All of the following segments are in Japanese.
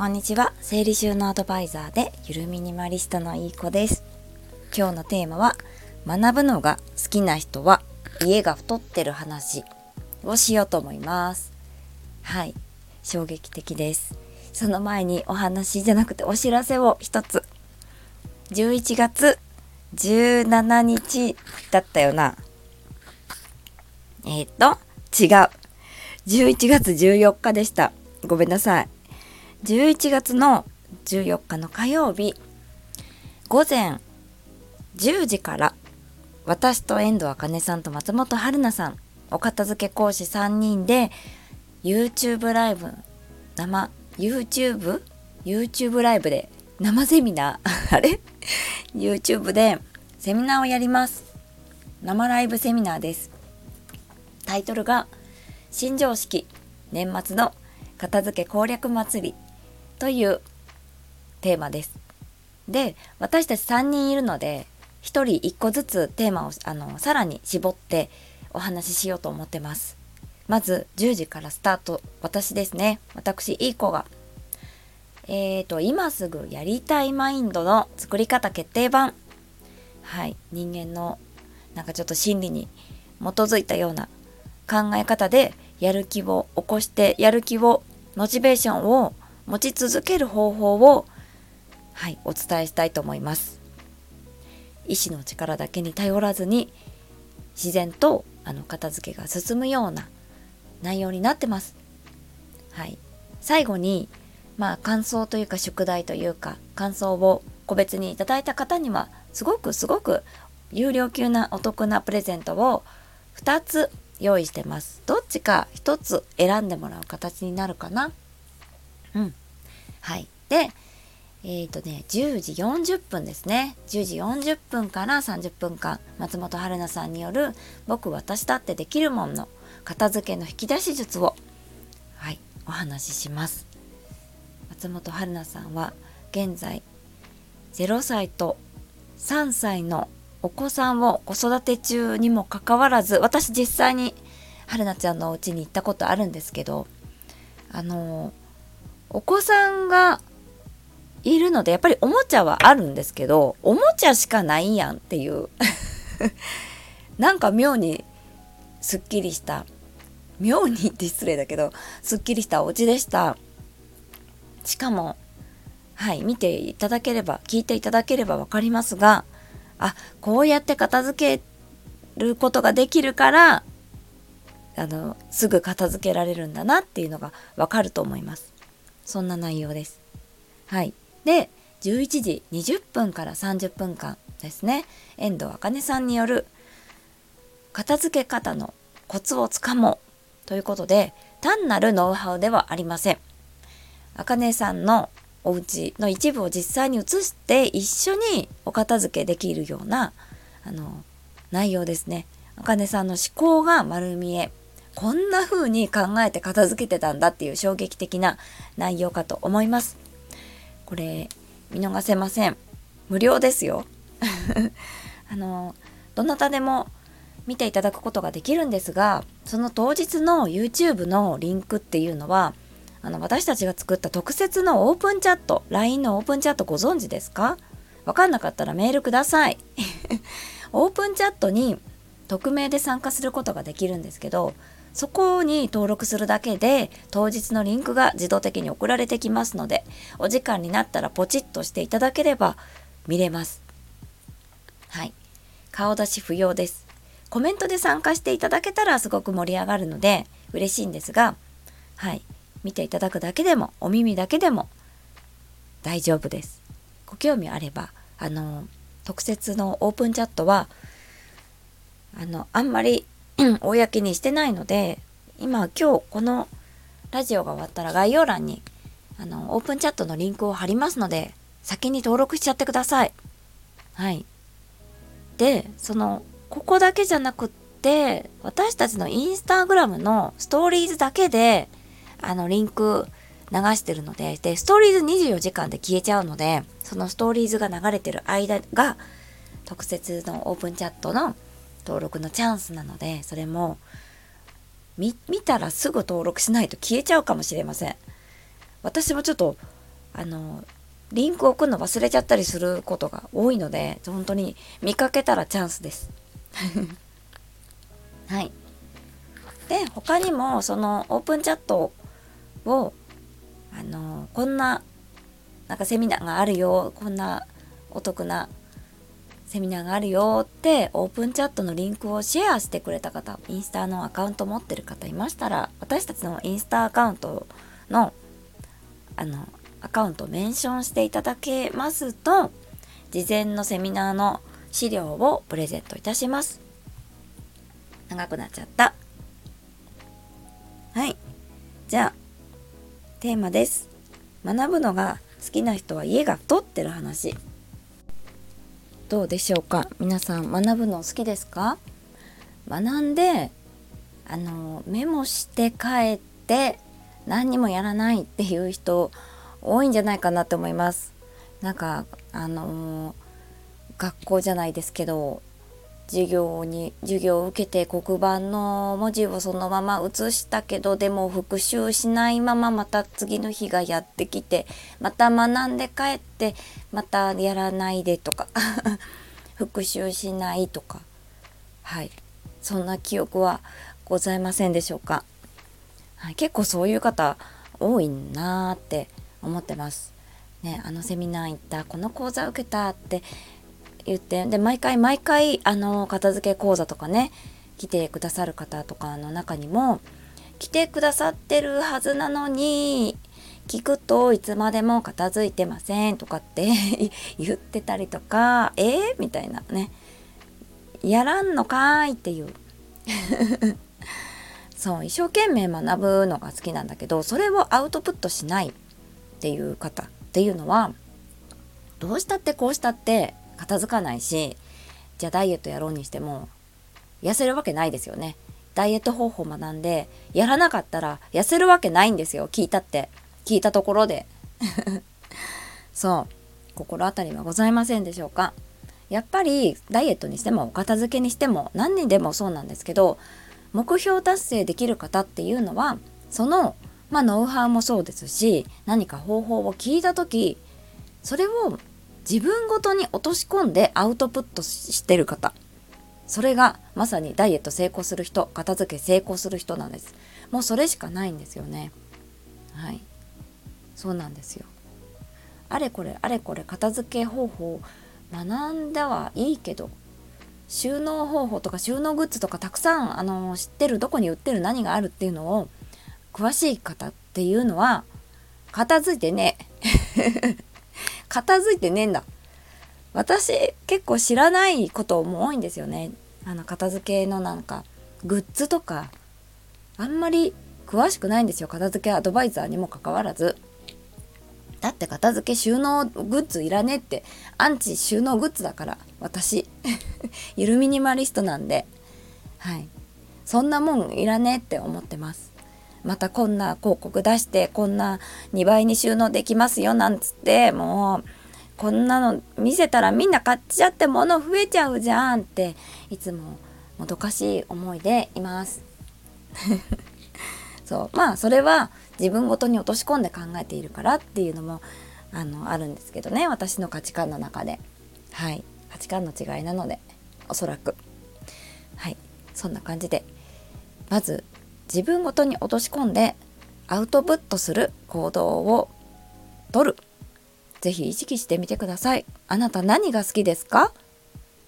こんにちは。生理収納アドバイザーでゆるミニマリストのいい子です。今日のテーマは学ぶのが好きな人は家が太ってる話をしようと思います。はい。衝撃的です。その前にお話じゃなくてお知らせを一つ。11月17日だったよな。えっ、ー、と違う。11月14日でした。ごめんなさい。11月の14日の火曜日午前10時から私と遠藤茜さんと松本春菜さんお片付け講師3人で YouTube ライブ生 YouTube? YouTube ライブで生セミナー？あれ ?YouTube でセミナーをやります生ライブセミナーですタイトルが新常識年末の片付け攻略祭りというテーマです。で私たち3人いるので1人1個ずつテーマをあのさらに絞ってお話ししようと思ってます。まず10時からスタート。私ですね。私いい子が。えーと今すぐやりたいマインドの作り方決定版。はい。人間のなんかちょっと心理に基づいたような考え方でやる気を起こしてやる気をモチベーションを持ち続ける方法をはいお伝えしたいと思います意志の力だけに頼らずに自然とあの片付けが進むような内容になってます。はい。最後に、まあ感想というか宿題というか感想を個別にいただいた方にはすごくすごく有料級なお得なプレゼントを2つ用意してます。どっちか1つ選んでもらう形になるかな。うん。はい。で、えっ、ー、とね、10時40分ですね。10時40分から30分間、松本春菜さんによる僕私だってできるもんの片付けの引き出し術を、はい、お話しします。松本春菜さんは現在0歳と3歳のお子さんを子育て中にもかかわらず私実際に春菜ちゃんのお家に行ったことあるんですけどあのお子さんがいるのでやっぱりおもちゃはあるんですけどおもちゃしかないやんっていう。なんか妙にすっきりした。妙にって失礼だけどすっきりしたお家でした。しかもはい見ていただければ聞いていただければ分かりますがあこうやって片付けることができるからあのすぐ片付けられるんだなっていうのが分かると思います。そんな内容です。はい。で11時20分から30分間ですね。遠藤茜さんによる片付け方のコツをつかもうということで単なるノウハウではありません。茜さんのお家の一部を実際に移して一緒にお片付けできるようなあの内容ですね。茜さんの思考が丸見えこんな風に考えて片付けてたんだっていう衝撃的な内容かと思います。これ見逃せません。無料ですよ。あのどなたでも見ていただくことができるんですがその当日の YouTube のリンクっていうのはあの私たちが作った特設のオープンチャット LINE のオープンチャットご存知ですか？わかんなかったらメールください。オープンチャットに匿名で参加することができるんですけどそこに登録するだけで当日のリンクが自動的に送られてきますのでお時間になったらポチッとしていただければ見れます。はい。顔出し不要です。コメントで参加していただけたらすごく盛り上がるので嬉しいんですがはい。見ていただくだけでもお耳だけでも大丈夫です。ご興味あればあの特設のオープンチャットはあのあんまり公にしてないので今今日このラジオが終わったら概要欄にあのオープンチャットのリンクを貼りますので先に登録しちゃってください。はい。でそのここだけじゃなくって私たちのインスタグラムのストーリーズだけであのリンク流してるのででストーリーズ24時間で消えちゃうのでそのストーリーズが流れてる間が特設のオープンチャットの登録のチャンスなのでそれも見たらすぐ登録しないと消えちゃうかもしれません。私もちょっとあのリンクを送るの忘れちゃったりすることが多いので本当に見かけたらチャンスです。はい。で他にもそのオープンチャットをあのこんななんかセミナーがあるよこんなお得なセミナーがあるよってオープンチャットのリンクをシェアしてくれた方インスタのアカウント持ってる方いましたら私たちのインスタアカウントのあのアカウントをメンションしていただけますと事前のセミナーの資料をプレゼントいたします。長くなっちゃった。はい。じゃあテーマです。学ぶのが好きな人は家が太ってる話。どうでしょうか？皆さん学ぶの好きですか？学んであのメモして帰って何にもやらないっていう人多いんじゃないかなと思います。なんかあの学校じゃないですけど授業に授業を受けて黒板の文字をそのまま写したけどでも復習しないまままた次の日がやってきてまた学んで帰ってまたやらないでとか。復習しないとか。はい。そんな記憶はございませんでしょうか、はい、結構そういう方多いなーって思ってます。ね、あのセミナー行ったこの講座受けたって言ってで毎回毎回あの片付け講座とかね来てくださる方とかの中にも来てくださってるはずなのに聞くといつまでも片付いてませんとかって 言ってたりとかえー、みたいなね。やらんのかいっていう。そう一生懸命学ぶのが好きなんだけどそれをアウトプットしないっていう方っていうのはどうしたってこうしたって片付かないしじゃあダイエットやろうにしても痩せるわけないですよね。ダイエット方法学んでやらなかったら痩せるわけないんですよ。聞いたって。聞いたところで。そう。心当たりはございませんでしょうか？やっぱりダイエットにしてもお片付けにしても何にでもそうなんですけど目標達成できる方っていうのはそのまあノウハウもそうですし何か方法を聞いた時それを自分ごとに落とし込んでアウトプットしてる方。それがまさにダイエット成功する人片付け成功する人なんです。もうそれしかないんですよね。はい。そうなんですよ。あれこれあれこれ片付け方法学んだはいいけど収納方法とか収納グッズとかたくさんあの知ってるどこに売ってる何があるっていうのを詳しい方っていうのは片付いてね。片付いてねえんだ。私結構知らないことも多いんですよね。あの片付けのなんかグッズとか。あんまり詳しくないんですよ。片付けアドバイザーにもかかわらず。だって片付け収納グッズいらねえって。アンチ収納グッズだから。私。ゆるミニマリストなんで。はい。そんなもんいらねえって思ってます。またこんな広告出してこんな2倍に収納できますよなんつってもうこんなの見せたらみんな買っちゃって物増えちゃうじゃんっていつももどかしい思いでいます。そうまあそれは自分ごとに落とし込んで考えているからっていうのもあのあるんですけどね私の価値観の中で。はい。価値観の違いなのでおそらく。はい。そんな感じでまず自分ごとに落とし込んでアウトプットする行動をとる。是非意識してみてください。あなた何が好きですか？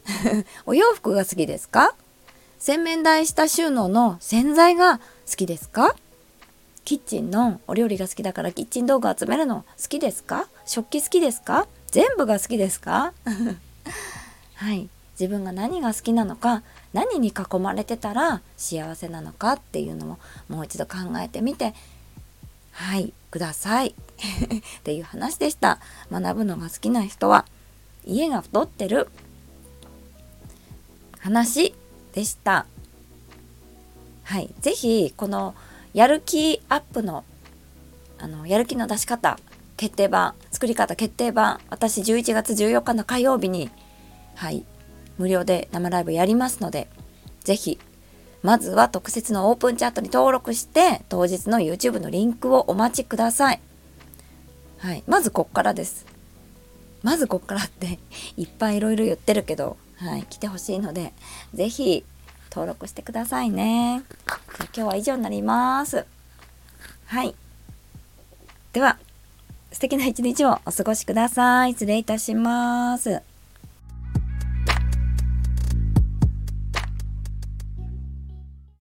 お洋服が好きですか？洗面台下収納の洗剤が好きですか？キッチンのお料理が好きだからキッチン道具集めるの好きですか？食器好きですか？全部が好きですか？はい。自分が何が好きなのか何に囲まれてたら幸せなのかっていうのももう一度考えてみてはいください。っていう話でした。学ぶのが好きな人は家が太ってる。話でした。はい是非このやる気アップのあのやる気の出し方決定版作り方決定版私11月14日の火曜日にはい無料で生ライブやりますので、ぜひ、まずは特設のオープンチャットに登録して、当日の YouTube のリンクをお待ちください。はい。まずこっからです。まずこっからっていっぱいいろいろ言ってるけどはい。来てほしいので是非登録してくださいね。じゃあ今日は以上になります。はい。では素敵な一日をお過ごしください。失礼いたします。